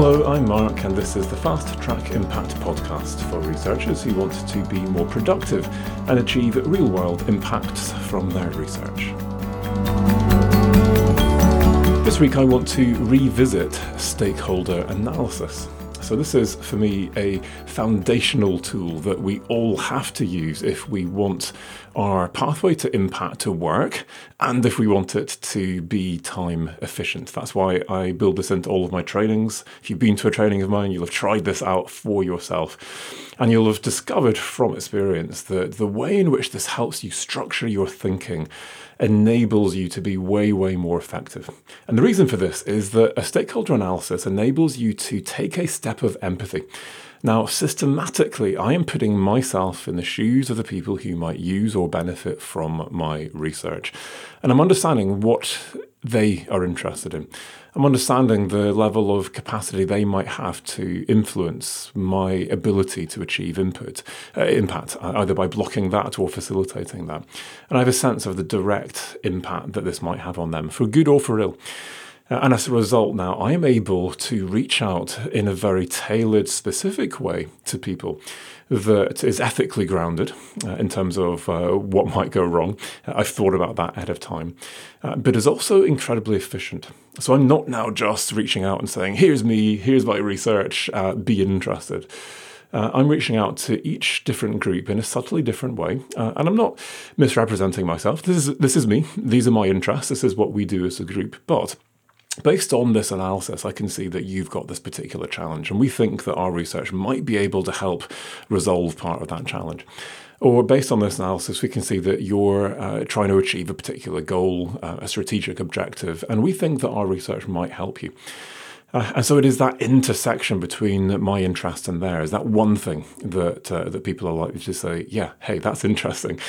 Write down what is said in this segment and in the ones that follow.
Hello, I'm Mark, and this is the Fast Track Impact podcast for researchers who want to be more productive and achieve real world impacts from their research. This week, I want to revisit stakeholder analysis. So, this is for me a foundational tool that we all have to use if we want our pathway to impact to work and if we want it to be time efficient. That's why I build this into all of my trainings. If you've been to a training of mine, you'll have tried this out for yourself and you'll have discovered from experience that the way in which this helps you structure your thinking enables you to be way, way more effective. And the reason for this is that a stakeholder analysis enables you to take a step of empathy. Now, systematically, I am putting myself in the shoes of the people who might use or benefit from my research. And I'm understanding what they are interested in. I'm understanding the level of capacity they might have to influence my ability to achieve input, uh, impact, either by blocking that or facilitating that. And I have a sense of the direct impact that this might have on them, for good or for ill. Uh, and as a result, now I am able to reach out in a very tailored, specific way to people that is ethically grounded uh, in terms of uh, what might go wrong. I've thought about that ahead of time, uh, but is also incredibly efficient. So I'm not now just reaching out and saying, here's me, here's my research, uh, be interested. Uh, I'm reaching out to each different group in a subtly different way, uh, and I'm not misrepresenting myself. This is this is me. These are my interests. This is what we do as a group. But Based on this analysis, I can see that you've got this particular challenge, and we think that our research might be able to help resolve part of that challenge. Or based on this analysis, we can see that you're uh, trying to achieve a particular goal, uh, a strategic objective, and we think that our research might help you. Uh, and so it is that intersection between my interest and theirs, that one thing that uh, that people are likely to say, yeah, hey, that's interesting,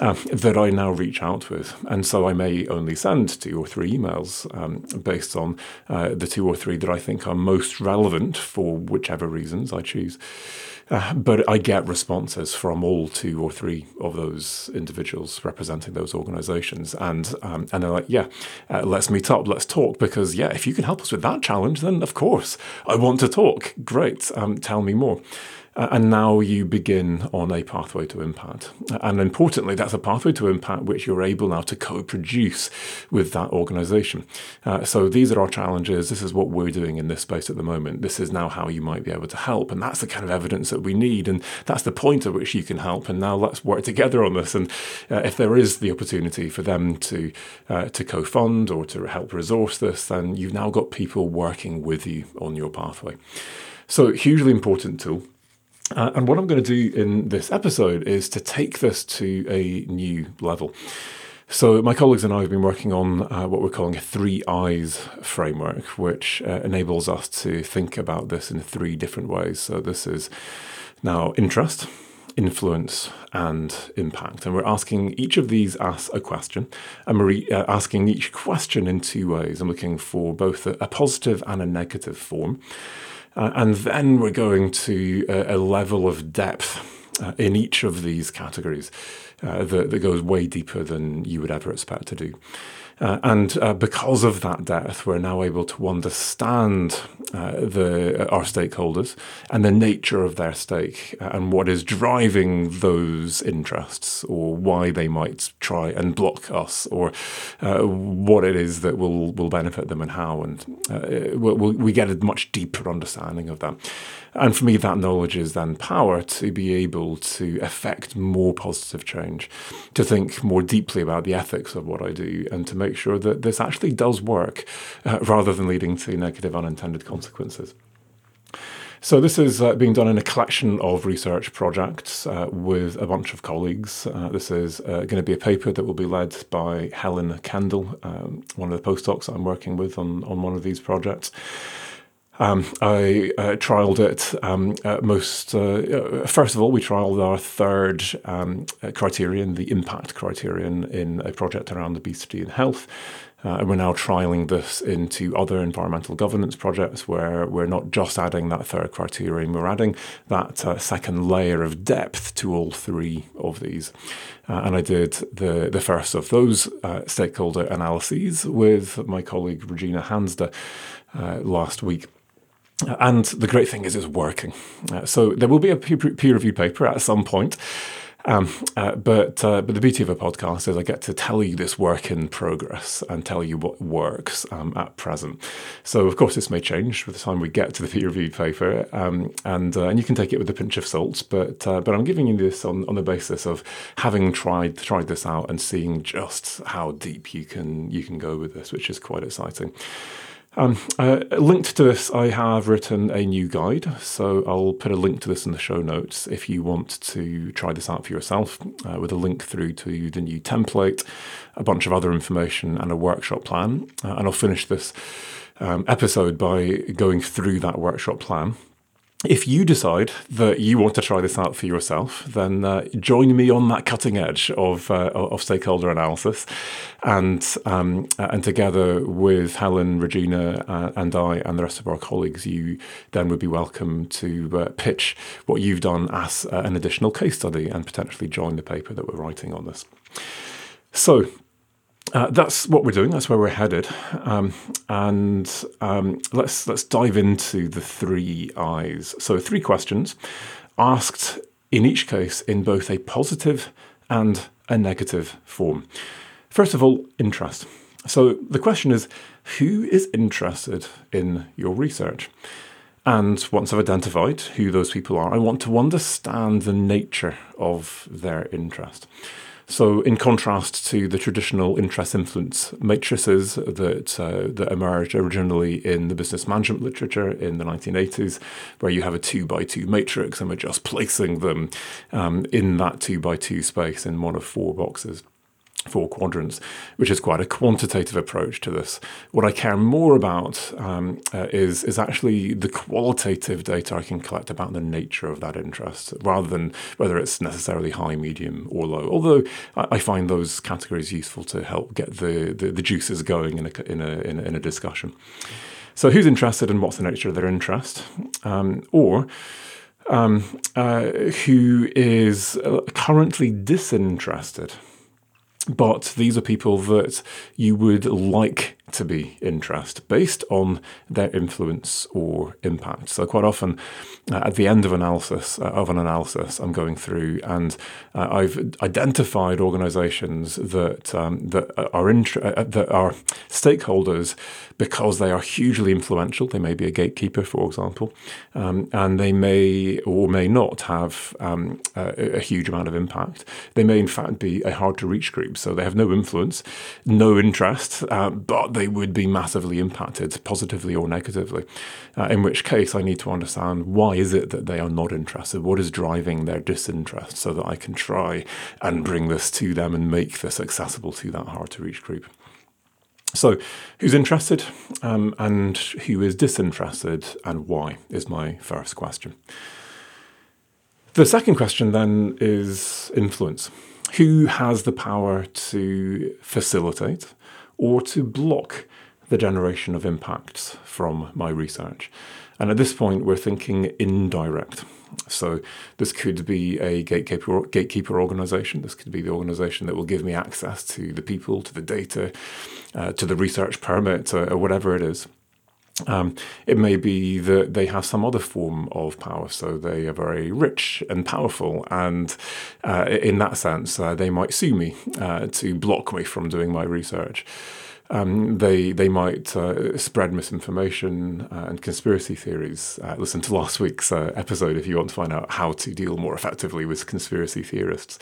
uh, that I now reach out with. And so I may only send two or three emails um, based on uh, the two or three that I think are most relevant for whichever reasons I choose. Uh, but I get responses from all two or three of those individuals representing those organizations. And, um, and they're like, yeah, uh, let's meet up, let's talk. Because, yeah, if you can help us with that challenge, then of course, I want to talk. Great, um, tell me more. And now you begin on a pathway to impact. And importantly, that's a pathway to impact which you're able now to co produce with that organization. Uh, so these are our challenges. This is what we're doing in this space at the moment. This is now how you might be able to help. And that's the kind of evidence that we need. And that's the point at which you can help. And now let's work together on this. And uh, if there is the opportunity for them to, uh, to co fund or to help resource this, then you've now got people working with you on your pathway. So, hugely important tool. Uh, and what I'm going to do in this episode is to take this to a new level. So, my colleagues and I have been working on uh, what we're calling a three I's framework, which uh, enables us to think about this in three different ways. So, this is now interest, influence, and impact. And we're asking each of these as a question, and we're uh, asking each question in two ways. I'm looking for both a, a positive and a negative form. Uh, and then we're going to a, a level of depth uh, in each of these categories uh, that, that goes way deeper than you would ever expect to do. Uh, and uh, because of that depth, we're now able to understand uh, the, our stakeholders and the nature of their stake uh, and what is driving those interests or why they might try and block us or uh, what it is that will, will benefit them and how. And uh, we'll, we get a much deeper understanding of that. And for me, that knowledge is then power to be able to affect more positive change, to think more deeply about the ethics of what I do, and to make sure that this actually does work uh, rather than leading to negative unintended consequences. So, this is uh, being done in a collection of research projects uh, with a bunch of colleagues. Uh, this is uh, going to be a paper that will be led by Helen Kendall, um, one of the postdocs I'm working with on, on one of these projects. Um, I uh, trialed it um, most. Uh, uh, first of all, we trialed our third um, criterion, the impact criterion, in a project around obesity and health. Uh, and we're now trialing this into other environmental governance projects where we're not just adding that third criterion, we're adding that uh, second layer of depth to all three of these. Uh, and I did the, the first of those stakeholder analyses with my colleague Regina Hansda last week. And the great thing is, it's working. Uh, so there will be a peer reviewed paper at some point. Um, uh, but uh, but the beauty of a podcast is I get to tell you this work in progress and tell you what works um, at present. So of course this may change by the time we get to the peer reviewed paper, um, and uh, and you can take it with a pinch of salt. But uh, but I'm giving you this on, on the basis of having tried tried this out and seeing just how deep you can you can go with this, which is quite exciting. Um, uh, linked to this, I have written a new guide, so I'll put a link to this in the show notes if you want to try this out for yourself, uh, with a link through to the new template, a bunch of other information, and a workshop plan. Uh, and I'll finish this um, episode by going through that workshop plan if you decide that you want to try this out for yourself, then uh, join me on that cutting edge of, uh, of stakeholder analysis, and um, and together with Helen, Regina, uh, and I, and the rest of our colleagues, you then would be welcome to uh, pitch what you've done as uh, an additional case study and potentially join the paper that we're writing on this. So uh, that's what we're doing. That's where we're headed, um, and um, let's let's dive into the three I's. So three questions asked in each case in both a positive and a negative form. First of all, interest. So the question is, who is interested in your research? And once I've identified who those people are, I want to understand the nature of their interest. So, in contrast to the traditional interest influence matrices that uh, that emerged originally in the business management literature in the 1980s, where you have a two by two matrix and we're just placing them um, in that two by two space in one of four boxes four quadrants, which is quite a quantitative approach to this. What I care more about um, uh, is is actually the qualitative data I can collect about the nature of that interest, rather than whether it's necessarily high, medium, or low. Although I, I find those categories useful to help get the, the, the juices going in a, in a, in a, in a discussion. So, who's interested and what's the nature of their interest, um, or um, uh, who is uh, currently disinterested but these are people that you would like to be interest based on their influence or impact. So quite often, uh, at the end of analysis uh, of an analysis, I'm going through and uh, I've identified organisations that um, that are int- uh, that are stakeholders because they are hugely influential. They may be a gatekeeper, for example, um, and they may or may not have um, a, a, huge amount of impact. They may, in fact, be a hard to reach group, so they have no influence, no interest, uh, but they would be massively impacted, positively or negatively. Uh, in which case, I need to understand why is it that they are not interested? What is driving their disinterest, so that I can try and bring this to them and make this accessible to that hard to reach group. So, who's interested um, and who is disinterested and why is my first question. The second question then is influence. Who has the power to facilitate or to block the generation of impacts from my research? And at this point, we're thinking indirect. So this could be a gatekeeper gatekeeper organization. This could be the organization that will give me access to the people, to the data, uh, to the research permit, uh, or whatever it is. Um, it may be that they have some other form of power, so they are very rich and powerful, and uh, in that sense, uh, they might sue me uh, to block me from doing my research um, they they might uh, spread misinformation uh, and conspiracy theories. Uh, listen to last week's episode if you want to find out how to deal more effectively with conspiracy theorists.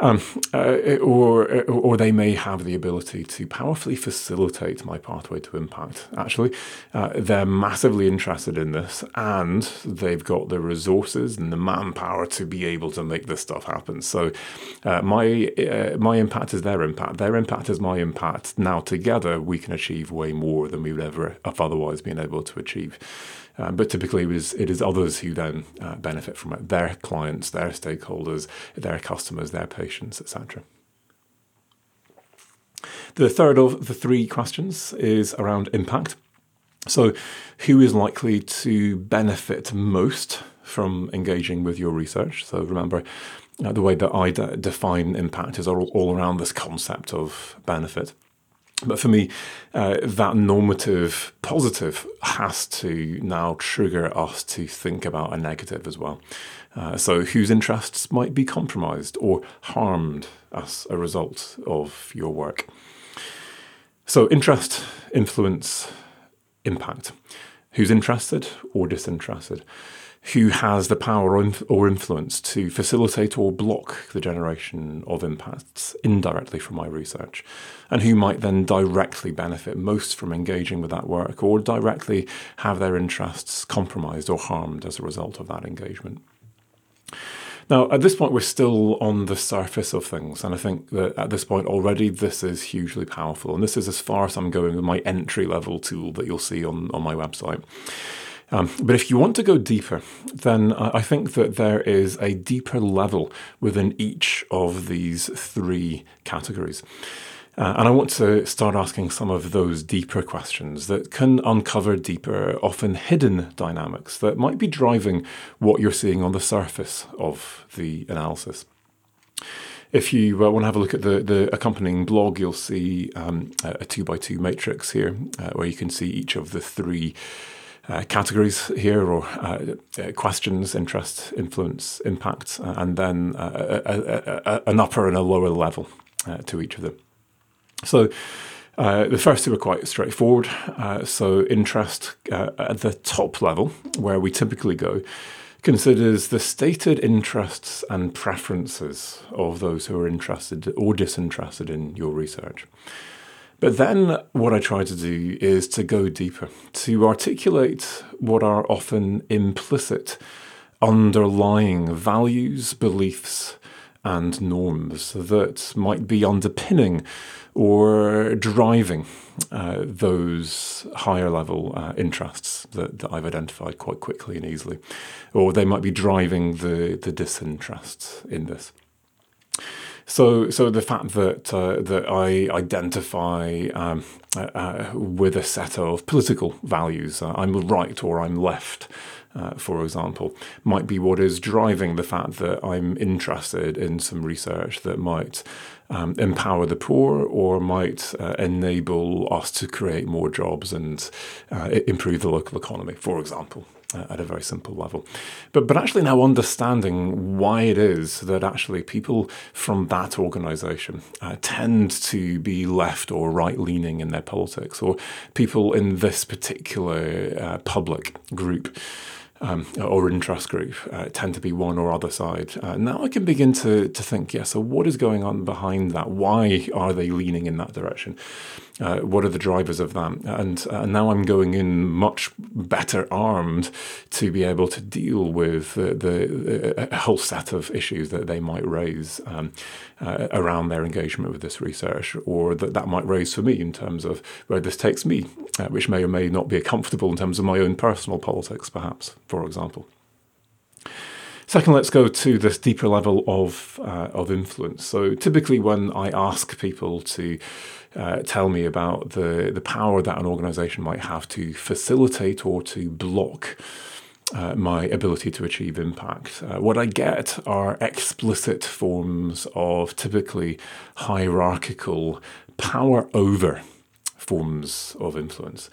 Um, uh, or, or they may have the ability to powerfully facilitate my pathway to impact. Actually, uh, they're massively interested in this and they've got the resources and the manpower to be able to make this stuff happen. So, uh, my, uh, my impact is their impact, their impact is my impact. Now, together, we can achieve way more than we would ever have otherwise been able to achieve. Um, but typically, it is, it is others who then uh, benefit from it their clients, their stakeholders, their customers, their patients, etc. The third of the three questions is around impact. So, who is likely to benefit most from engaging with your research? So, remember, uh, the way that I define impact is all, all around this concept of benefit. But for me, uh, that normative positive has to now trigger us to think about a negative as well. Uh, so, whose interests might be compromised or harmed as a result of your work? So, interest, influence, impact. Who's interested or disinterested? Who has the power or influence to facilitate or block the generation of impacts indirectly from my research, and who might then directly benefit most from engaging with that work or directly have their interests compromised or harmed as a result of that engagement. Now, at this point, we're still on the surface of things, and I think that at this point already, this is hugely powerful. And this is as far as I'm going with my entry level tool that you'll see on, on my website. Um, but if you want to go deeper, then I think that there is a deeper level within each of these three categories. Uh, and I want to start asking some of those deeper questions that can uncover deeper, often hidden dynamics that might be driving what you're seeing on the surface of the analysis. If you uh, want to have a look at the, the accompanying blog, you'll see um, a two by two matrix here uh, where you can see each of the three uh, categories here or uh, uh, questions, interest, influence, impact, uh, and then a, a, an upper and a lower level to each of them. So the first two are quite straightforward. so interest at the top level, where we typically go, considers the stated interests and preferences of those who are interested or disinterested in your research. But then what I try to do is to go deeper, to articulate what are often implicit underlying values, beliefs, and norms that might be underpinning or driving uh, those higher level uh, interests that, that, I've identified quite quickly and easily. Or they might be driving the, the disinterest in this. So, so the fact that uh, that I identify um, uh, uh, with a set of political values, uh, I'm right or I'm left, uh, for example, might be what is driving the fact that I'm interested in some research that might um, empower the poor or might uh, enable us to create more jobs and improve the local economy, for example at a very simple level. But but actually now understanding why it is that actually people from that organisation uh, tend to be left or right leaning in their politics, or people in this particular uh, public group um, or interest group uh, tend to be one or other side. Uh, now I can begin to, to think, yeah, so what is going on behind that? Why are they leaning in that direction? Uh, what are the drivers of that? And, uh, now I'm going in much better armed to be able to deal with the, the a whole set of issues that they might raise um, uh, around their engagement with this research, or that that might raise for me in terms of where this takes me, uh, which may or may not be comfortable in terms of my own personal politics, perhaps for example. Second, let's go to this deeper level of uh, of influence. So, typically, when I ask people to uh, tell me about the the power that an organisation might have to facilitate or to block uh, my ability to achieve impact, uh, what I get are explicit forms of typically hierarchical power over forms of influence.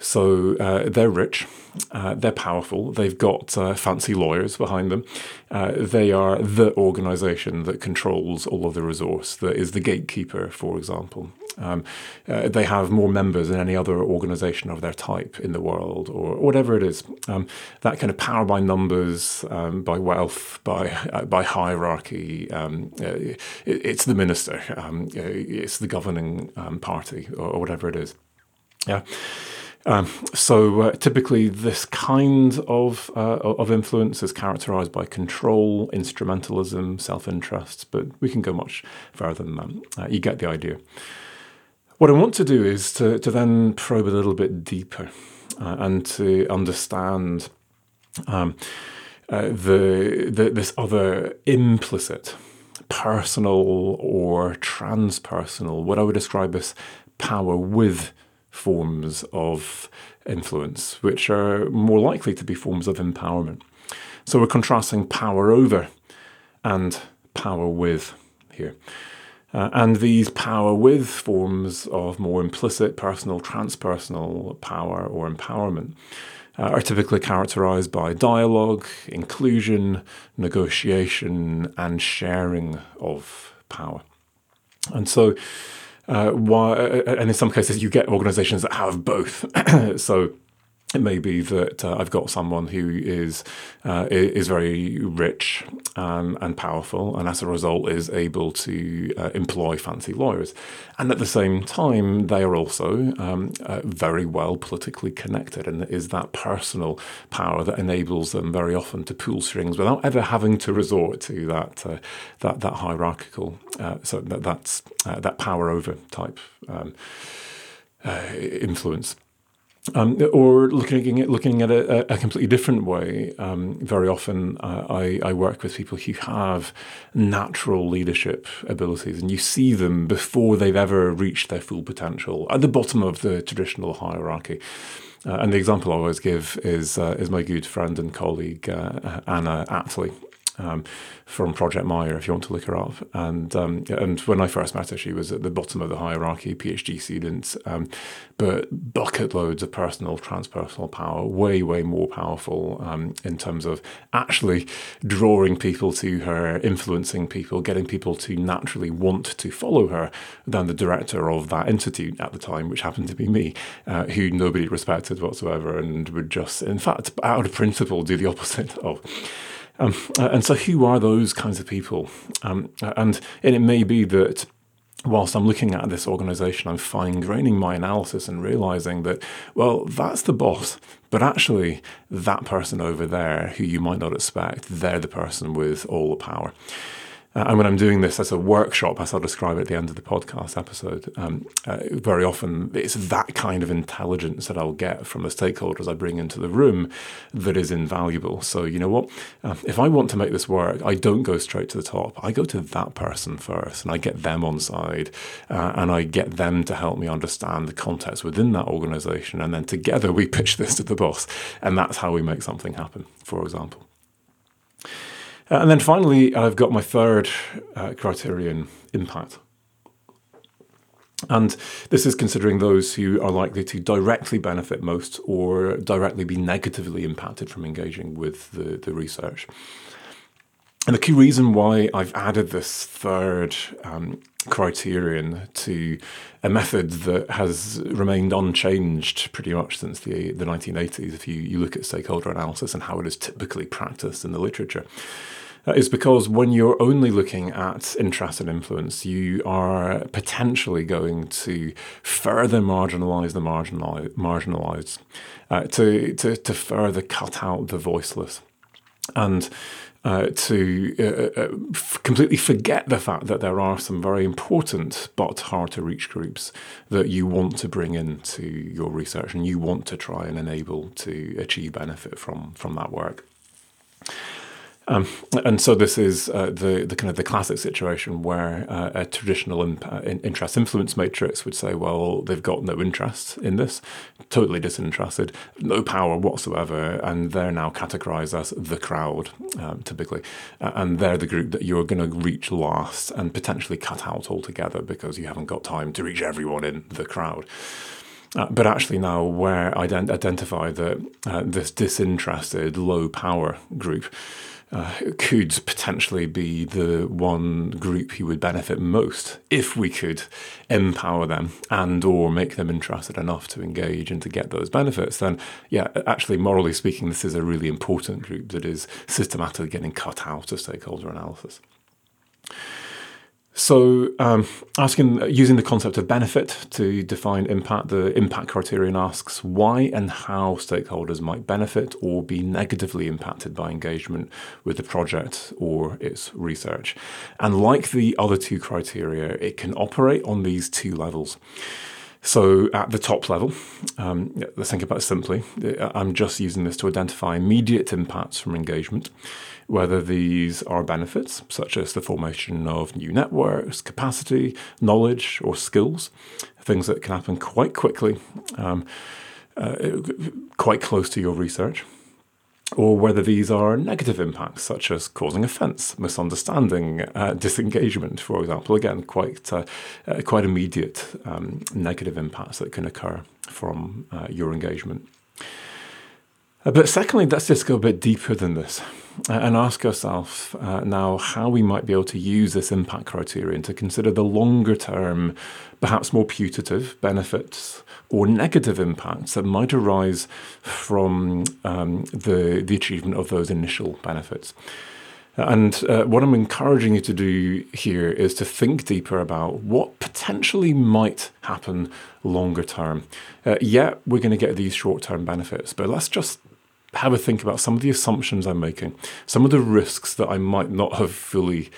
So uh, they're rich, uh, they're powerful, they've got uh, fancy lawyers behind them. Uh, they are the organization that controls all of the resource, that is the gatekeeper, for example. Um, uh, they have more members than any other organization of their type in the world, or whatever it is. Um, that kind of power by numbers, um, by wealth, by uh, by hierarchy. Um, it, it's the minister, um, it's the governing um, party, or, or whatever it is. Yeah. So uh, typically, this kind of uh, of influence is characterized by control, instrumentalism, self-interest, but we can go much further than that. Uh, you get the idea. What I want to do is to, to then probe a little bit deeper uh, and to understand um, uh, the, the this other implicit, personal or transpersonal, what I would describe as power with forms of influence, which are more likely to be forms of empowerment. So we're contrasting power over and power with here. Uh, and these power with forms of more implicit personal, transpersonal power or empowerment uh, are typically characterized by dialogue, inclusion, negotiation, and sharing of power. And so, uh, why, uh, and in some cases, you get organizations that have both. so, it may be that uh, I've got someone who is uh, is very rich um, and powerful, and as a result is able to uh, employ fancy lawyers, and at the same time they are also um, uh, very well politically connected, and it is that personal power that enables them very often to pull strings without ever having to resort to that uh, that that hierarchical uh, so that that's that power over type um, influence. Um, or looking at looking at a, a completely different way. Um, very often, uh, I, I, work with people who have natural leadership abilities, and you see them before they've ever reached their full potential at the bottom of the traditional hierarchy. Uh, and the example I always give is uh, is my good friend and colleague uh, Anna Attlee um, from Project Maya, if you want to look her up. And um, and when I first met her, she was at the bottom of the hierarchy, PhD student, um, but bucket loads of personal, transpersonal power, way, way more powerful um, in terms of actually drawing people to her, influencing people, getting people to naturally want to follow her than the director of that institute at the time, which happened to be me, uh, who nobody respected whatsoever and would just, in fact, out of principle, do the opposite of. Um, uh, and so, who are those kinds of people? Um, and, and it may be that whilst I'm looking at this organization, I'm fine graining my analysis and realizing that, well, that's the boss, but actually, that person over there who you might not expect, they're the person with all the power. Uh, and when I'm doing this as a workshop, as I'll describe at the end of the podcast episode, um, uh, very often it's that kind of intelligence that I'll get from the stakeholders I bring into the room that is invaluable. So, you know what? Uh, if I want to make this work, I don't go straight to the top. I go to that person first and I get them on side uh, and I get them to help me understand the context within that organization. And then together we pitch this to the boss. And that's how we make something happen, for example. Uh, and then finally, I've got my third uh, criterion impact. And this is considering those who are likely to directly benefit most or directly be negatively impacted from engaging with the, the research. And the key reason why I've added this third um, criterion to a method that has remained unchanged pretty much since the, the 1980s, if you, you look at stakeholder analysis and how it is typically practiced in the literature, uh, is because when you're only looking at interest and influence, you are potentially going to further marginalize the marginalized, uh, to, to, to further cut out the voiceless. And uh, to uh, uh, f- completely forget the fact that there are some very important but hard to reach groups that you want to bring into your research and you want to try and enable to achieve benefit from from that work. Um, and so this is uh, the the kind of the classic situation where uh, a traditional imp- uh, interest influence matrix would say, well, they've got no interest in this, totally disinterested, no power whatsoever, and they're now categorized as the crowd, um, typically, uh, and they're the group that you're going to reach last and potentially cut out altogether because you haven't got time to reach everyone in the crowd. Uh, but actually, now where ident- identify that uh, this disinterested, low power group uh, could potentially be the one group who would benefit most if we could empower them and or make them interested enough to engage and to get those benefits then yeah actually morally speaking this is a really important group that is systematically getting cut out of stakeholder analysis so, um, asking using the concept of benefit to define impact, the impact criterion asks why and how stakeholders might benefit or be negatively impacted by engagement with the project or its research. And like the other two criteria, it can operate on these two levels. So, at the top level, um, let's think about it simply. I'm just using this to identify immediate impacts from engagement whether these are benefits, such as the formation of new networks, capacity, knowledge, or skills, things that can happen quite quickly, um, uh, quite close to your research. or whether these are negative impacts, such as causing offence, misunderstanding, uh, disengagement, for example. Again, quite uh, uh, quite immediate um, negative impacts that can occur from uh, your engagement. Uh, but secondly, let's just go a bit deeper than this uh, and ask ourselves uh, now how we might be able to use this impact criterion to consider the longer term, perhaps more putative benefits or negative impacts that might arise from um, the, the achievement of those initial benefits. And uh, what I'm encouraging you to do here is to think deeper about what potentially might happen longer term. Uh, yeah, we're going to get these short term benefits, but let's just have a think about some of the assumptions I'm making, some of the risks that I might not have fully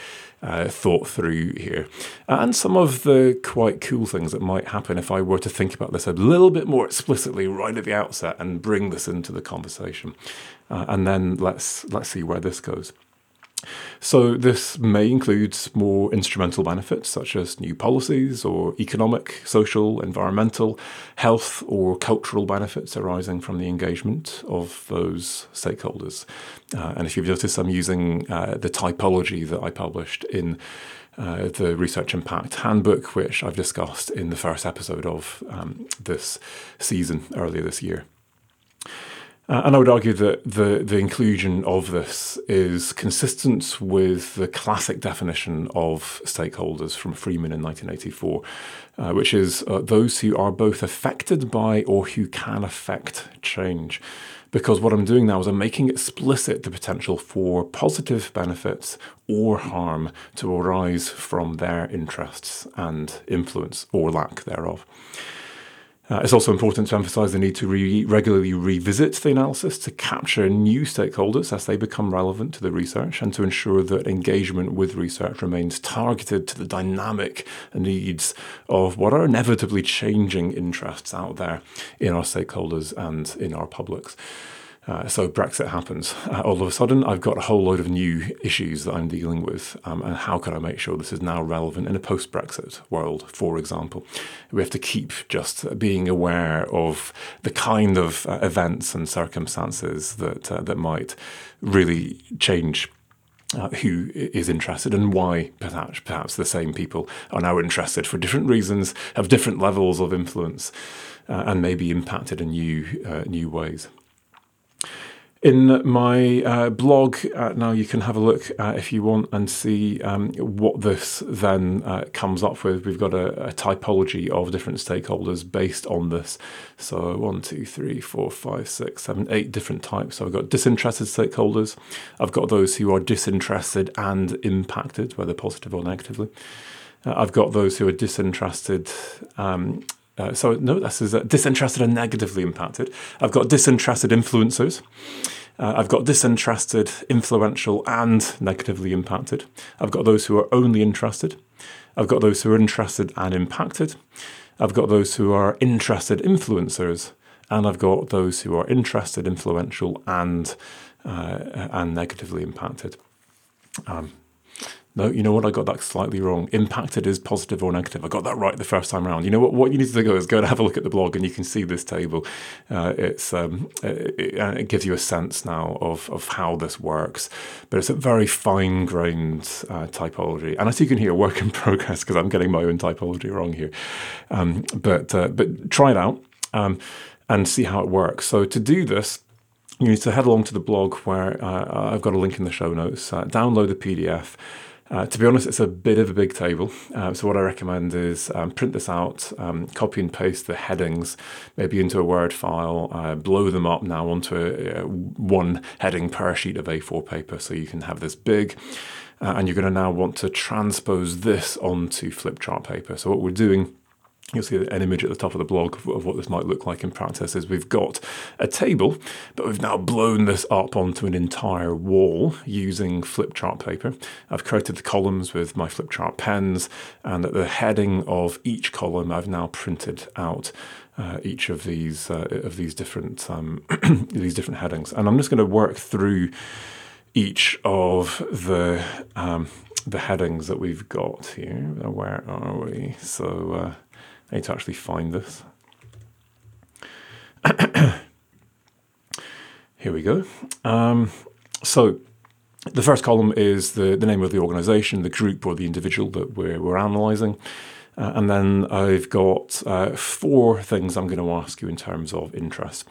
uh, thought through here, and some of the quite cool things that might happen if I were to think about this a little bit more explicitly right at the outset and bring this into the conversation. Uh, and then let's let's see where this goes. So, this may include more instrumental benefits such as new policies or economic, social, environmental, health, or cultural benefits arising from the engagement of those stakeholders. Uh, and if you've noticed, I'm using uh, the typology that I published in uh, the Research Impact Handbook, which I've discussed in the first episode of um, this season earlier this year. Uh, and I would argue that the, the inclusion of this is consistent with the classic definition of stakeholders from Freeman in 1984, uh, which is uh, those who are both affected by or who can affect change. Because what I'm doing now is I'm making explicit the potential for positive benefits or harm to arise from their interests and influence or lack thereof. Uh, it's also important to emphasise the need to re- regularly revisit the analysis to capture new stakeholders as they become relevant to the research and to ensure that engagement with research remains targeted to the dynamic needs of what are inevitably changing interests out there in our stakeholders and in our publics. Uh, so Brexit happens. Uh, all of a sudden, I've got a whole load of new issues that I'm dealing with, um, and how can I make sure this is now relevant in a post-Brexit world? For example, we have to keep just being aware of the kind of uh, events and circumstances that uh, that might really change uh, who is interested and why perhaps perhaps the same people are now interested for different reasons, have different levels of influence, uh, and may be impacted in new uh, new ways. In my uh, blog, uh, now you can have a look uh, if you want and see um, what this then uh, comes up with. We've got a, a, typology of different stakeholders based on this. So, one, two, three, four, five, six, seven, eight different types. So, I've got disinterested stakeholders, I've got those who are disinterested and impacted, whether positive or negatively. Uh, I've got those who are disinterested um, uh, so no, this is uh, disinterested and negatively impacted. I've got disinterested influencers. Uh, I've got disinterested, influential, and negatively impacted. I've got those who are only interested. I've got those who are interested and impacted. I've got those who are interested influencers, and I've got those who are interested, influential, and uh, and negatively impacted. Um, no, you know what? I got that slightly wrong. Impacted is positive or negative. I got that right the first time around. You know what? What you need to do is go and have a look at the blog, and you can see this table. Uh, it's um, it, it, gives you a sense now of of how this works, but it's a very fine grained uh, typology. And as you can hear, work in progress because I'm getting my own typology wrong here. Um, but uh, but try it out um, and see how it works. So to do this you need to head along to the blog where uh, I've got a link in the show notes, uh, download the PDF, uh, to be honest, it's a bit of a big table. Uh, so, what I recommend is um, print this out, um, copy and paste the headings, maybe into a Word file, uh, blow them up now onto a, a one heading per sheet of A4 paper. So, you can have this big. Uh, and you're going to now want to transpose this onto flip chart paper. So, what we're doing You'll see an image at the top of the blog of what this might look like in practice. Is we've got a table, but we've now blown this up onto an entire wall using flip chart paper. I've created the columns with my flip chart pens, and at the heading of each column, I've now printed out uh, each of these uh, of these different um, these different headings, and I'm just going to work through each of the um, the headings that we've got here. Where are we? So. Uh, I need to actually find this. Here we go. Um, so the first column is the, the name of the organization, the group, or the individual that we're, we're analyzing. Uh, and then I've got uh, four things I'm going to ask you in terms of interest.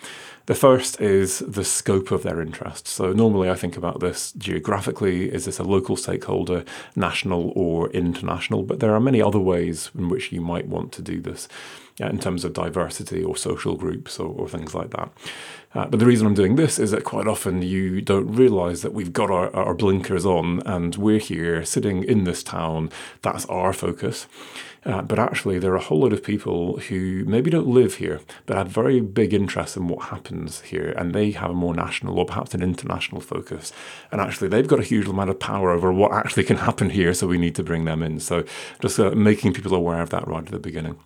The first is the scope of their interest. So, normally I think about this geographically is this a local stakeholder, national, or international? But there are many other ways in which you might want to do this in terms of diversity or social groups or, or things like that. Uh, but the reason I'm doing this is that quite often you don't realize that we've got our, our blinkers on and we're here sitting in this town. That's our focus. Uh, but actually, there are a whole lot of people who maybe don't live here, but have very big interest in what happens here, and they have a more national or perhaps an international focus. And actually, they've got a huge amount of power over what actually can happen here, so we need to bring them in. So, just uh, making people aware of that right at the beginning.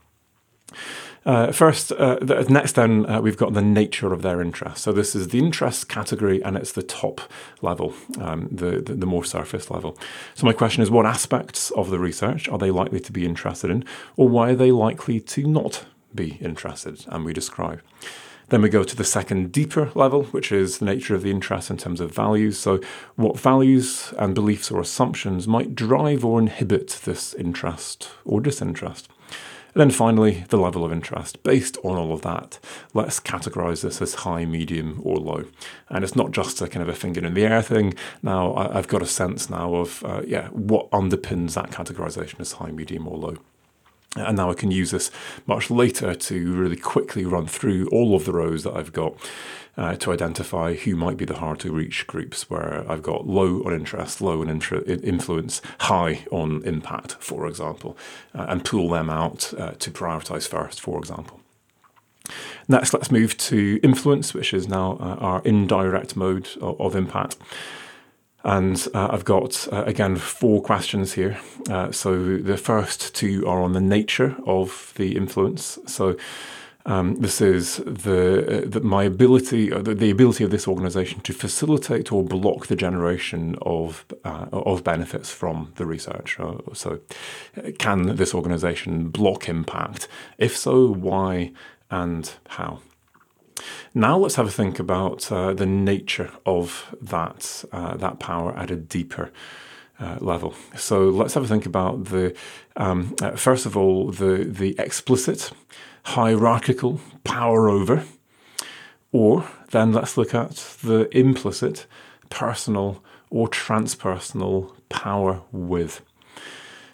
Uh, first, uh, the, next, then uh, we've got the nature of their interest. So this is the interest category, and it's the top level, um, the, the, the more surface level. So my question is, what aspects of the research are they likely to be interested in, or why are they likely to not be interested? And we describe. Then we go to the second, deeper level, which is the nature of the interest in terms of values. So, what values and beliefs or assumptions might drive or inhibit this interest or disinterest? And then finally, the level of interest. Based on all of that, let's categorize this as high, medium, or low. And it's not just a kind of a finger in the air thing. Now, I've got a sense now of, uh, yeah, what underpins that categorization as high, medium, or low. And now I can use this much later to really quickly run through all of the rows that I've got uh, to identify who might be the hard to reach groups where I've got low on interest, low on intra- influence, high on impact, for example, uh, and pull them out uh, to prioritize first, for example. Next, let's move to influence, which is now uh, our indirect mode of, of impact. And uh, I've got, uh, again, four questions here. Uh, so the first two are on the nature of the influence. So um, this is the, uh, the my ability, uh, the, the, ability of this organisation to facilitate or block the generation of uh, of benefits from the research. So, can this organisation block impact? If so, why and how? Now let's have a think about uh, the nature of that uh, that power at a deeper uh, level. So let's have a think about the um, uh, first of all the the explicit hierarchical power over, or then let's look at the implicit personal or transpersonal power with.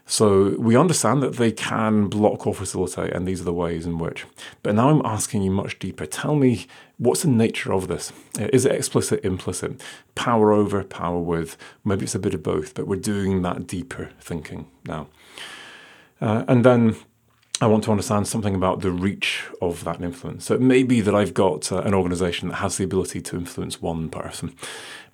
So we understand that they can block or facilitate, and these are the ways in which. But now I'm asking you much deeper. Tell me what's the nature of this? Is it explicit, implicit? Power over, power with? Maybe it's a bit of both, but we're doing that deeper thinking now. Uh, and then I want to understand something about the reach of that influence. So it may be that I've got uh, an organization that has the ability to influence one person.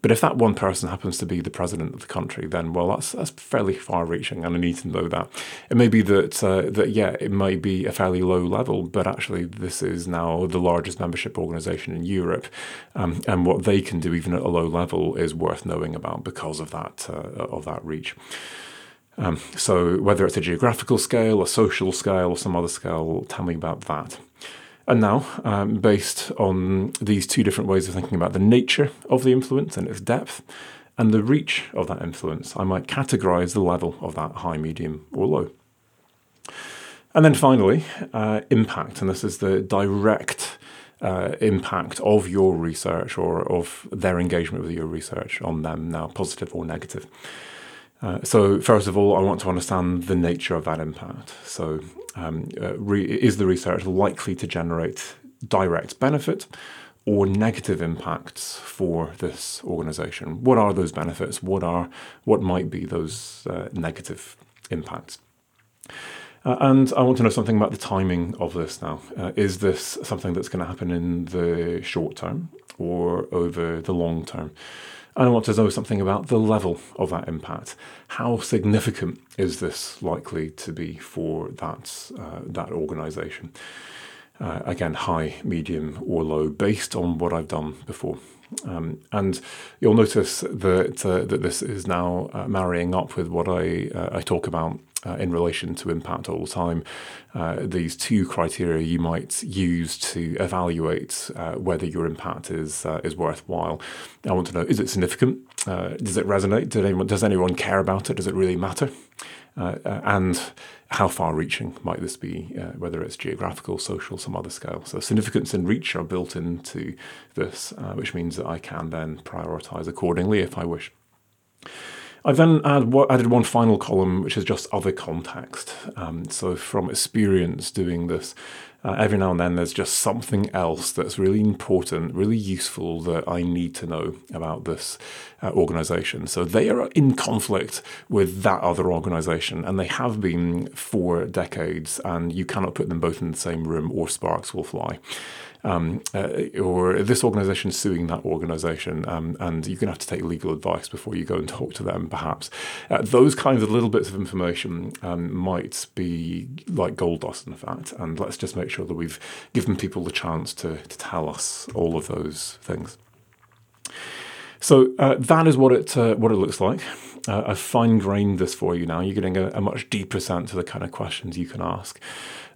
But if that one person happens to be the president of the country, then well, that's that's fairly far-reaching, and I need to know that. It may be that uh, that yeah, it may be a fairly low level, but actually this is now the largest membership organisation in Europe, um, and what they can do even at a low level is worth knowing about because of that uh, of that reach. Um, so, whether it's a geographical scale, a social scale, or some other scale, tell me about that. And now, um, based on these two different ways of thinking about the nature of the influence and its depth, and the reach of that influence, I might categorize the level of that high, medium, or low. And then finally, uh, impact, and this is the direct uh, impact of your research or of their engagement with your research on them, now positive or negative. Uh, so, first of all, I want to understand the nature of that impact. So, um, uh, re- is the research likely to generate direct benefit or negative impacts for this organization? What are those benefits? What are what might be those uh, negative impacts? Uh, and I want to know something about the timing of this now. Uh, is this something that's going to happen in the short term or over the long term? And I want to know something about the level of that impact. How significant is this likely to be for that, uh, that organisation? Uh, again, high, medium, or low, based on what I've done before. Um, and you'll notice that uh, that this is now uh, marrying up with what I uh, I talk about uh, in relation to impact all the time. Uh, these two criteria you might use to evaluate uh, whether your impact is uh, is worthwhile. I want to know: is it significant? Uh, does it resonate? Does anyone, does anyone care about it? Does it really matter? Uh, and how far-reaching might this be? whether it's geographical, social, some other scale. So significance and reach are built into this, which means that I can then prioritise accordingly if I wish. I then add, added one final column, which is just other context. Um, so, from experience doing this, uh, every now and then there's just something else that's really important, really useful that I need to know about this uh, organization. So, they are in conflict with that other organization, and they have been for decades, and you cannot put them both in the same room or sparks will fly um, uh, or this organization suing that organization, um, and you're going to have to take legal advice before you go and talk to them, perhaps. Uh, those kinds of little bits of information um, might be like gold dust, in fact, and let's just make sure that we've given people the chance to, to tell us all of those things. So uh, that is what it uh, what it looks like. Uh, I've fine grained this for you now. You're getting a, a, much deeper sense of the kind of questions you can ask.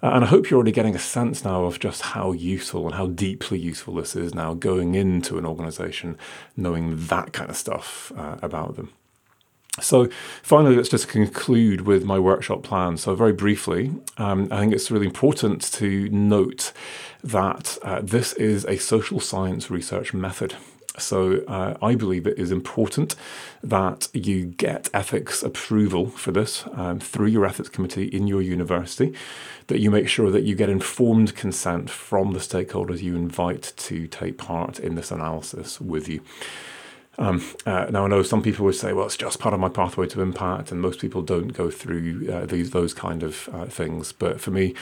Uh, and I hope you're already getting a sense now of just how useful and how deeply useful this is now going into an organization, knowing that kind of stuff uh, about them. So, finally, let's just conclude with my workshop plan. So, very briefly, um, I think it's really important to note that uh, this is a social science research method. So uh, I believe it is important that you get ethics approval for this um, through your ethics committee in your university, that you make sure that you get informed consent from the stakeholders you invite to take part in this analysis with you. Um, uh, now I know some people would say, well, it's just part of my pathway to impact, and most people don't go through uh, these those kind of uh, things. But for me,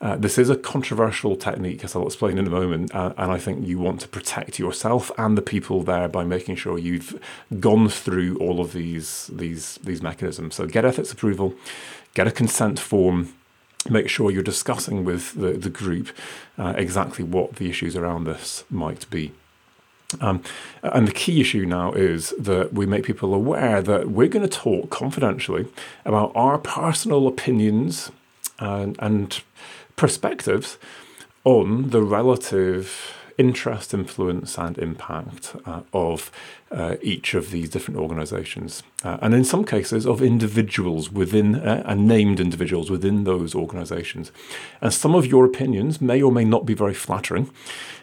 uh, this is a controversial technique, as I'll explain in a moment, uh, and I think you want to protect yourself and the people there by making sure you've gone through all of these these these mechanisms. So get ethics approval, get a consent form make sure you're discussing with the, the group uh, exactly what the issues around this might be. Um, and the key issue now is that we make people aware that we're going to talk confidentially about our personal opinions and, and perspectives on the relative interest, influence, and impact uh, of uh, each of these different organizations. Uh, and in some cases, of individuals within uh, and named individuals within those organizations. And some of your opinions may or may not be very flattering.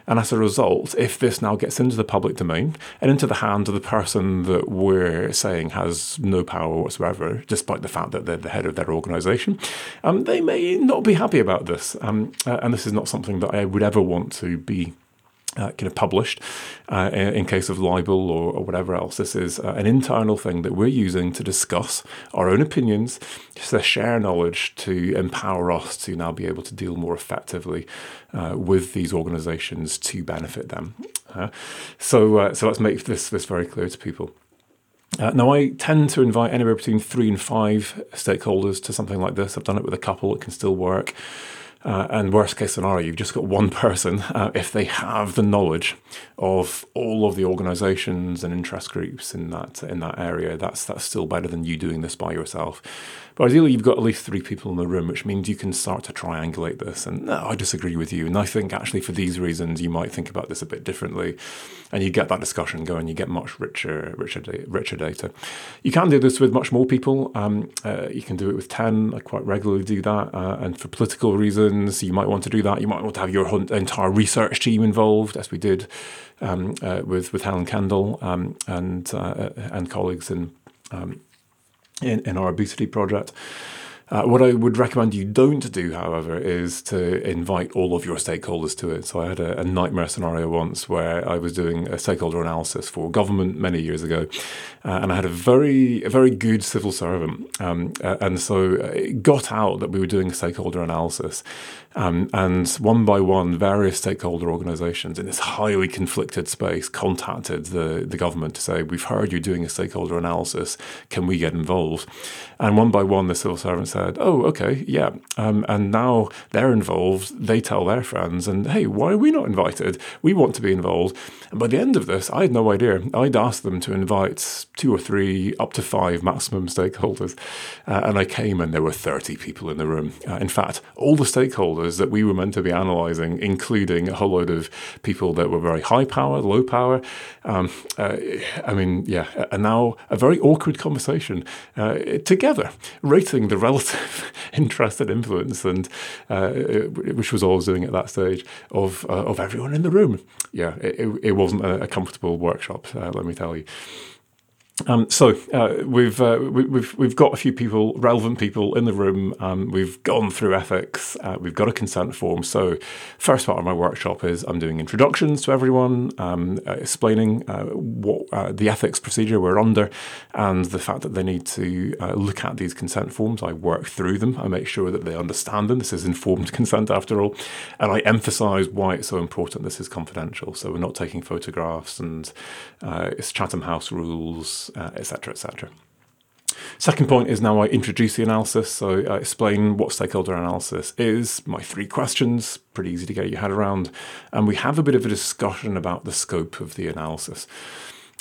And as a result, if this now gets into the public domain and into the hands of the person that we're saying has no power whatsoever, despite the fact that they're the head of their organization, um, they may not be happy about this. Um, uh, and this is not something that I would ever want to be uh, kind of published uh, in case of libel or, or whatever else. This is uh, an internal thing that we're using to discuss our own opinions, to share knowledge, to empower us to now be able to deal more effectively uh, with these organizations to benefit them. Uh, so, uh, so let's make this, this very clear to people. Uh, now, I tend to invite anywhere between three and five stakeholders to something like this. I've done it with a couple, it can still work. Uh, and worst case scenario, you've just got one person, uh, if they have the knowledge of all of the organisations and interest groups in that in that area, that's that's still better than you doing this by yourself. But ideally, you've got at least three people in the room, which means you can start to triangulate this. And no, I disagree with you. And I think actually for these reasons, you might think about this a bit differently. And you get that discussion going, you get much richer, richer, richer data. You can do this with much more people. Um, uh, you can do it with 10. I quite regularly do that. Uh, and for political reasons, you might want to do that. You might want to have your entire research team involved, as we did um, uh, with, with Helen Kendall um, and, uh, and colleagues in um, in, in our obesity project. Uh, what I would recommend you don't do, however, is to invite all of your stakeholders to it. So I had a, a, nightmare scenario once where I was doing a stakeholder analysis for government many years ago, uh, and I had a very, a very good civil servant, um, uh, and so it got out that we were doing a stakeholder analysis, um, and one by one, various stakeholder organisations in this highly conflicted space contacted the the government to say, "We've heard you're doing a stakeholder analysis. Can we get involved?" And one by one, the civil servants said, "Oh, okay, yeah," um, and now they're involved. They tell their friends, and hey, why are we not invited? We want to be involved. And by the end of this, I had no idea. I'd asked them to invite two or three, up to five maximum stakeholders, uh, and I came, and there were thirty people in the room. Uh, in fact, all the stakeholders that we were meant to be analysing, including a whole load of people that were very high power, low power. Um, uh, I mean, yeah, and now a very awkward conversation uh, together, rating the relative interest and influence, and uh, which was all I was doing at that stage of uh, of everyone in the room. Yeah, it, it wasn't a, a comfortable workshop, uh, let me tell you. Um, so uh, we've uh, we, have we've, we've got a few people, relevant people in the room. Um, we've gone through ethics. Uh, we've got a consent form. So first part of my workshop is I'm doing introductions to everyone, um, uh, explaining uh, what uh, the ethics procedure we're under, and the fact that they need to look at these consent forms. I work through them. I make sure that they understand them. This is informed consent after all, and I emphasise why it's so important. This is confidential. So we're not taking photographs, and it's Chatham House rules etc., uh, etc. Second point is now I introduce the analysis, so I explain what stakeholder analysis is, my three questions, pretty easy to get your head around, and we have a bit of a discussion about the scope of the analysis.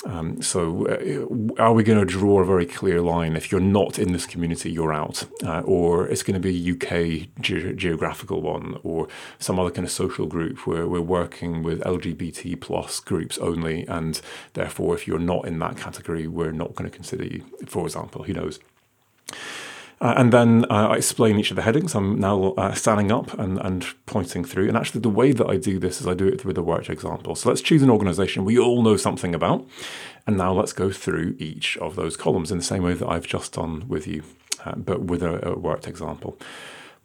Um, so, uh, are we going to draw a very clear line? If you're not in this community, you're out, uh, or it's going to be a UK ge- geographical one, or some other kind of social group where we're working with LGBT plus groups only, and therefore, if you're not in that category, we're not going to consider you. For example, who knows? Uh, and then uh, I explain each of the headings. I'm now uh, standing up and, and pointing through. And actually, the way that I do this is I do it with a worked example. So let's choose an organization we all know something about. And now let's go through each of those columns in the same way that I've just done with you, uh, but with a, a, worked example.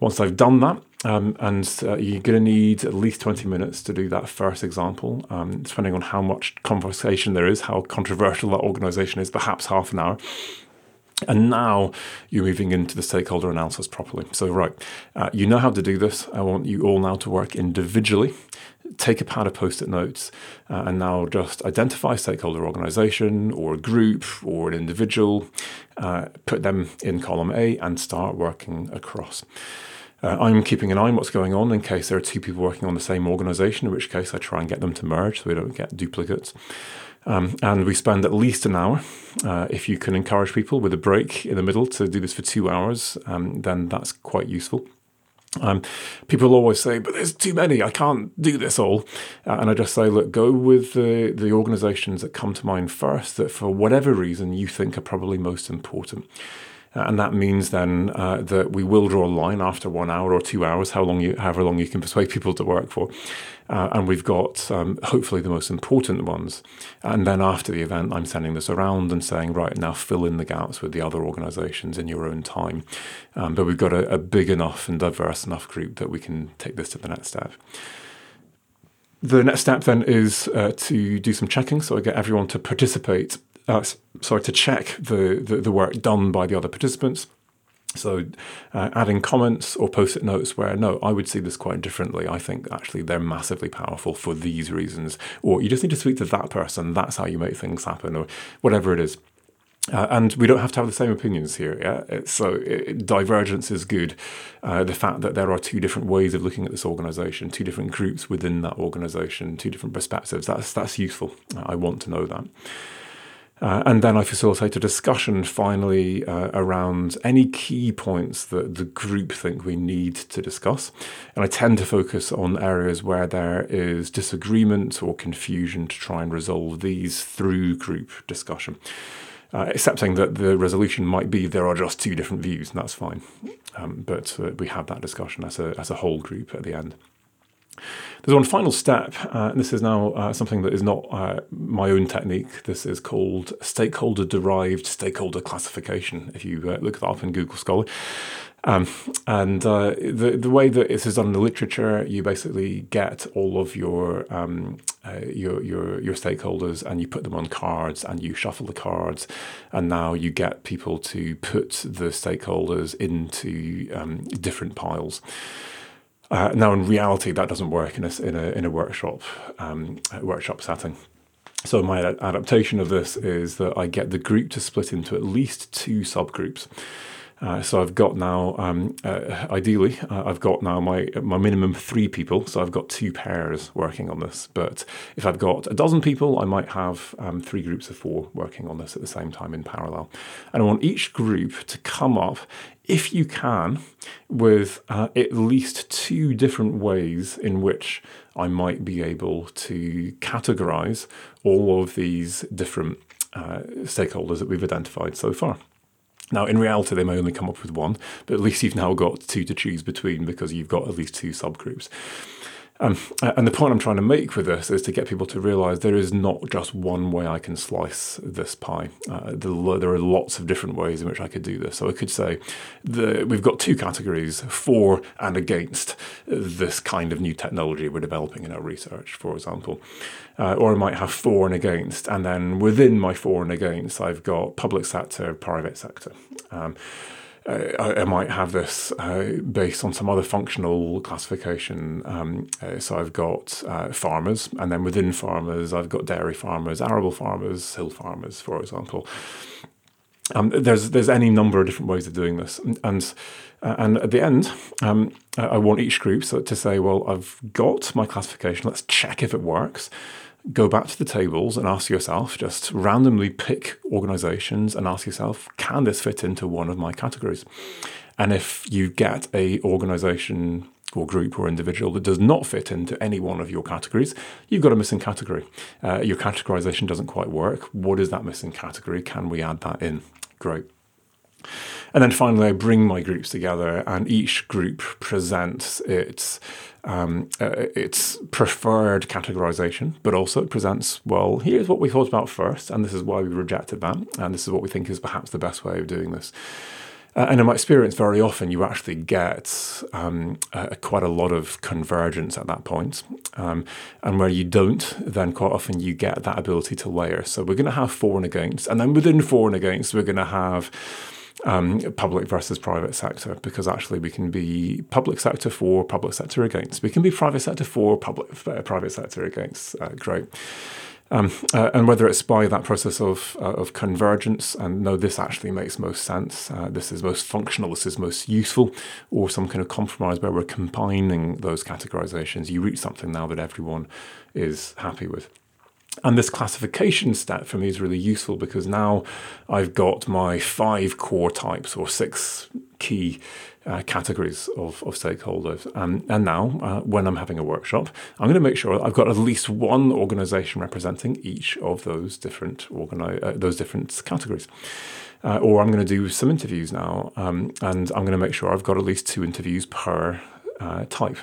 Once I've done that, um, and uh, you're going to need at least 20 minutes to do that first example, um, depending on how much conversation there is, how controversial that organization is, perhaps half an hour. And now you're moving into the stakeholder analysis properly. So, right, uh, you know how to do this. I want you all now to work individually. Take a pad of post it notes uh, and now just identify stakeholder organization or a group or an individual, uh, put them in column A and start working across. Uh, I'm keeping an eye on what's going on in case there are two people working on the same organization, in which case I try and get them to merge so we don't get duplicates. Um, and we spend at least an hour. Uh, if you can encourage people with a break in the middle to do this for two hours, um, then that's quite useful. Um, people always say, but there's too many, I can't do this all. Uh, and I just say, look, go with the, the organizations that come to mind first, that for whatever reason you think are probably most important. Uh, and that means then uh, that we will draw a line after one hour or two hours, how long you, however long you can persuade people to work for. Uh, and we've got um, hopefully the most important ones. And then after the event, I'm sending this around and saying, right, now fill in the gaps with the other organizations in your own time. Um, but we've got a, a big enough and diverse enough group that we can take this to the next step. The next step then is uh, to do some checking. So I get everyone to participate uh, sorry, to check the, the, the, work done by the other participants. So, uh, adding comments or post it notes where, no, I would see this quite differently. I think actually they're massively powerful for these reasons. Or you just need to speak to that person. That's how you make things happen, or whatever it is. Uh, and we don't have to have the same opinions here. Yeah? so it, divergence is good. Uh, the fact that there are two different ways of looking at this organisation, two different groups within that organisation, two different perspectives, that's, that's useful. I want to know that. Uh, and then I facilitate a discussion finally uh, around any key points that the group think we need to discuss. And I tend to focus on areas where there is disagreement or confusion to try and resolve these through group discussion. Uh, accepting that the resolution might be there are just two different views, and that's fine. Um, but uh, we have that discussion as a, as a whole group at the end. There's one final step, uh, and this is now uh, something that is not uh, my own technique. This is called stakeholder derived stakeholder classification. If you uh, look that up in Google Scholar. Um, and uh, the the way that this is done in the literature, you basically get all of your um, uh, your your your stakeholders, and you put them on cards, and you shuffle the cards, and now you get people to put the stakeholders into um, different piles. Uh, now, in reality, that doesn't work in a in a, in a workshop um, workshop setting. So my adaptation of this is that I get the group to split into at least two subgroups. Uh, so I've got now, um, uh, ideally, uh, I've got now my my minimum three people. So I've got two pairs working on this. But if I've got a dozen people, I might have um, three groups of four working on this at the same time in parallel. And I want each group to come up, if you can, with uh, at least two different ways in which I might be able to categorize all of these different uh, stakeholders that we've identified so far. Now, in reality, they may only come up with one, but at least you've now got two to choose between because you've got at least two subgroups. Um, and the point I'm trying to make with this is to get people to realize there is not just one way I can slice this pie. Uh, the, there are lots of different ways in which I could do this. So I could say the, we've got two categories for and against this kind of new technology we're developing in our research, for example. Uh, or I might have for and against, and then within my for and against, I've got public sector, private sector. Um, uh, I, I, might have this uh, based on some other functional classification. Um, uh, so I've got uh, farmers, and then within farmers, I've got dairy farmers, arable farmers, hill farmers, for example. Um, there's there's any number of different ways of doing this, and and, uh, and at the end, um, I want each group so to say, well, I've got my classification. Let's check if it works go back to the tables and ask yourself, just randomly pick organizations and ask yourself, can this fit into one of my categories? And if you get a organization or group or individual that does not fit into any one of your categories, you've got a missing category. Uh, your categorization doesn't quite work. What is that missing category? Can we add that in? Great. And then finally, I bring my groups together, and each group presents its um, uh, its preferred categorization, but also it presents well. Here's what we thought about first, and this is why we rejected that, and this is what we think is perhaps the best way of doing this. Uh, and in my experience, very often you actually get um, uh, quite a lot of convergence at that point. Um, and where you don't, then quite often you get that ability to layer. So we're going to have for and against. And then within for and against, we're going to have um, public versus private sector because actually we can be public sector for, public sector against. We can be private sector for, public uh, private sector against. Uh, great. Um, uh, and whether it's by that process of uh, of convergence and no, this actually makes most sense. Uh, this is most functional. This is most useful, or some kind of compromise where we're combining those categorizations. You reach something now that everyone is happy with. And this classification step for me is really useful because now I've got my five core types or six key uh, categories of, of stakeholders. Um, and now, uh, when I'm having a workshop, I'm going to make sure I've got at least one organization representing each of those different organi- uh, those different categories. Uh, or I'm going to do some interviews now, um, and I'm going to make sure I've got at least two interviews per uh, type.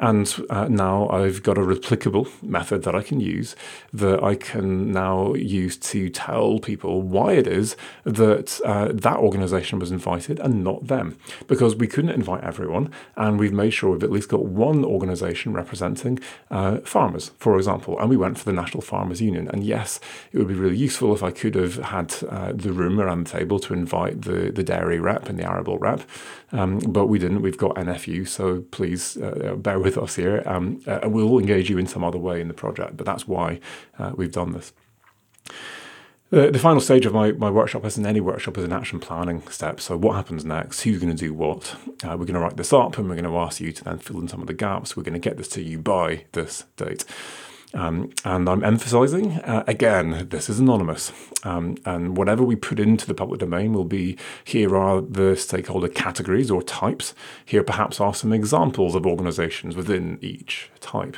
And uh, now I've got a replicable method that I can use that I can now use to tell people why it is that uh, that organization was invited and not them. Because we couldn't invite everyone, and we've made sure we've at least got one organization representing uh, farmers, for example. And we went for the National Farmers Union. And yes, it would be really useful if I could have had uh, the room around the table to invite the, the dairy rep and the arable rep, um, but we didn't. We've got NFU, so please uh, bear with with us here, um, uh, and we'll engage you in some other way in the project. But that's why uh, we've done this. The, the final stage of my, my workshop, as in any workshop, is an action planning step. So, what happens next? Who's going to do what? Uh, we're going to write this up and we're going to ask you to then fill in some of the gaps. We're going to get this to you by this date. Um, and I'm emphasizing, uh, again, this is anonymous. Um, and whatever we put into the public domain will be here are the stakeholder categories or types. Here, perhaps, are some examples of organizations within each type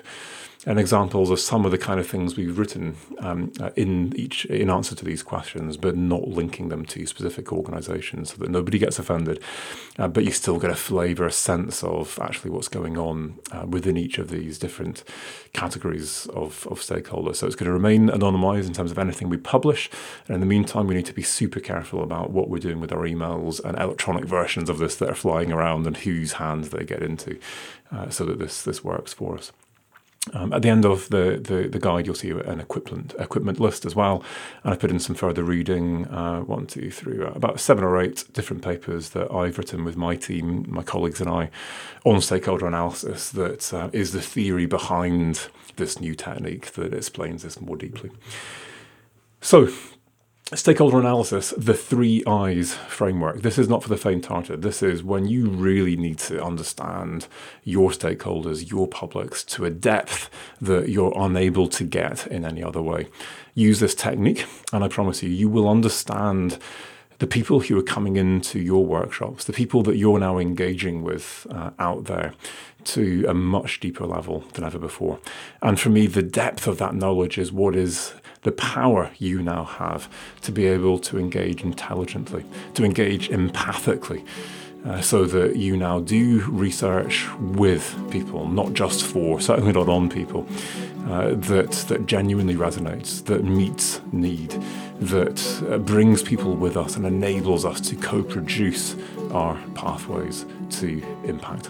and examples of some of the kind of things we've written um, uh, in each in answer to these questions, but not linking them to specific organisations so that nobody gets offended, uh, but you still get a flavour, a sense of actually what's going on uh, within each of these different categories of, of stakeholders. So it's going to remain anonymised in terms of anything we publish, and in the meantime, we need to be super careful about what we're doing with our emails and electronic versions of this that are flying around and whose hands they get into, uh, so that this this works for us. Um, at the end of the, the, the, guide, you'll see an equipment equipment list as well, and I put in some further reading. Uh, one, two, three, uh, about seven or eight different papers that I've written with my team, my colleagues, and I on stakeholder analysis. That uh, is the theory behind this new technique that explains this more deeply. So, stakeholder analysis, the three I's framework. This is not for the faint hearted. This is when you really need to understand your stakeholders, your publics to a depth that you're unable to get in any other way. Use this technique, and I promise you, you will understand the people who are coming into your workshops, the people that you're now engaging with uh, out there to a much deeper level than ever before. And for me, the depth of that knowledge is what is the power you now have to be able to engage intelligently, to engage empathically. Uh, so that you now do research with people, not just for, certainly not on people, uh, that that genuinely resonates, that meets need, that uh, brings people with us and enables us to co-produce our pathways to impact.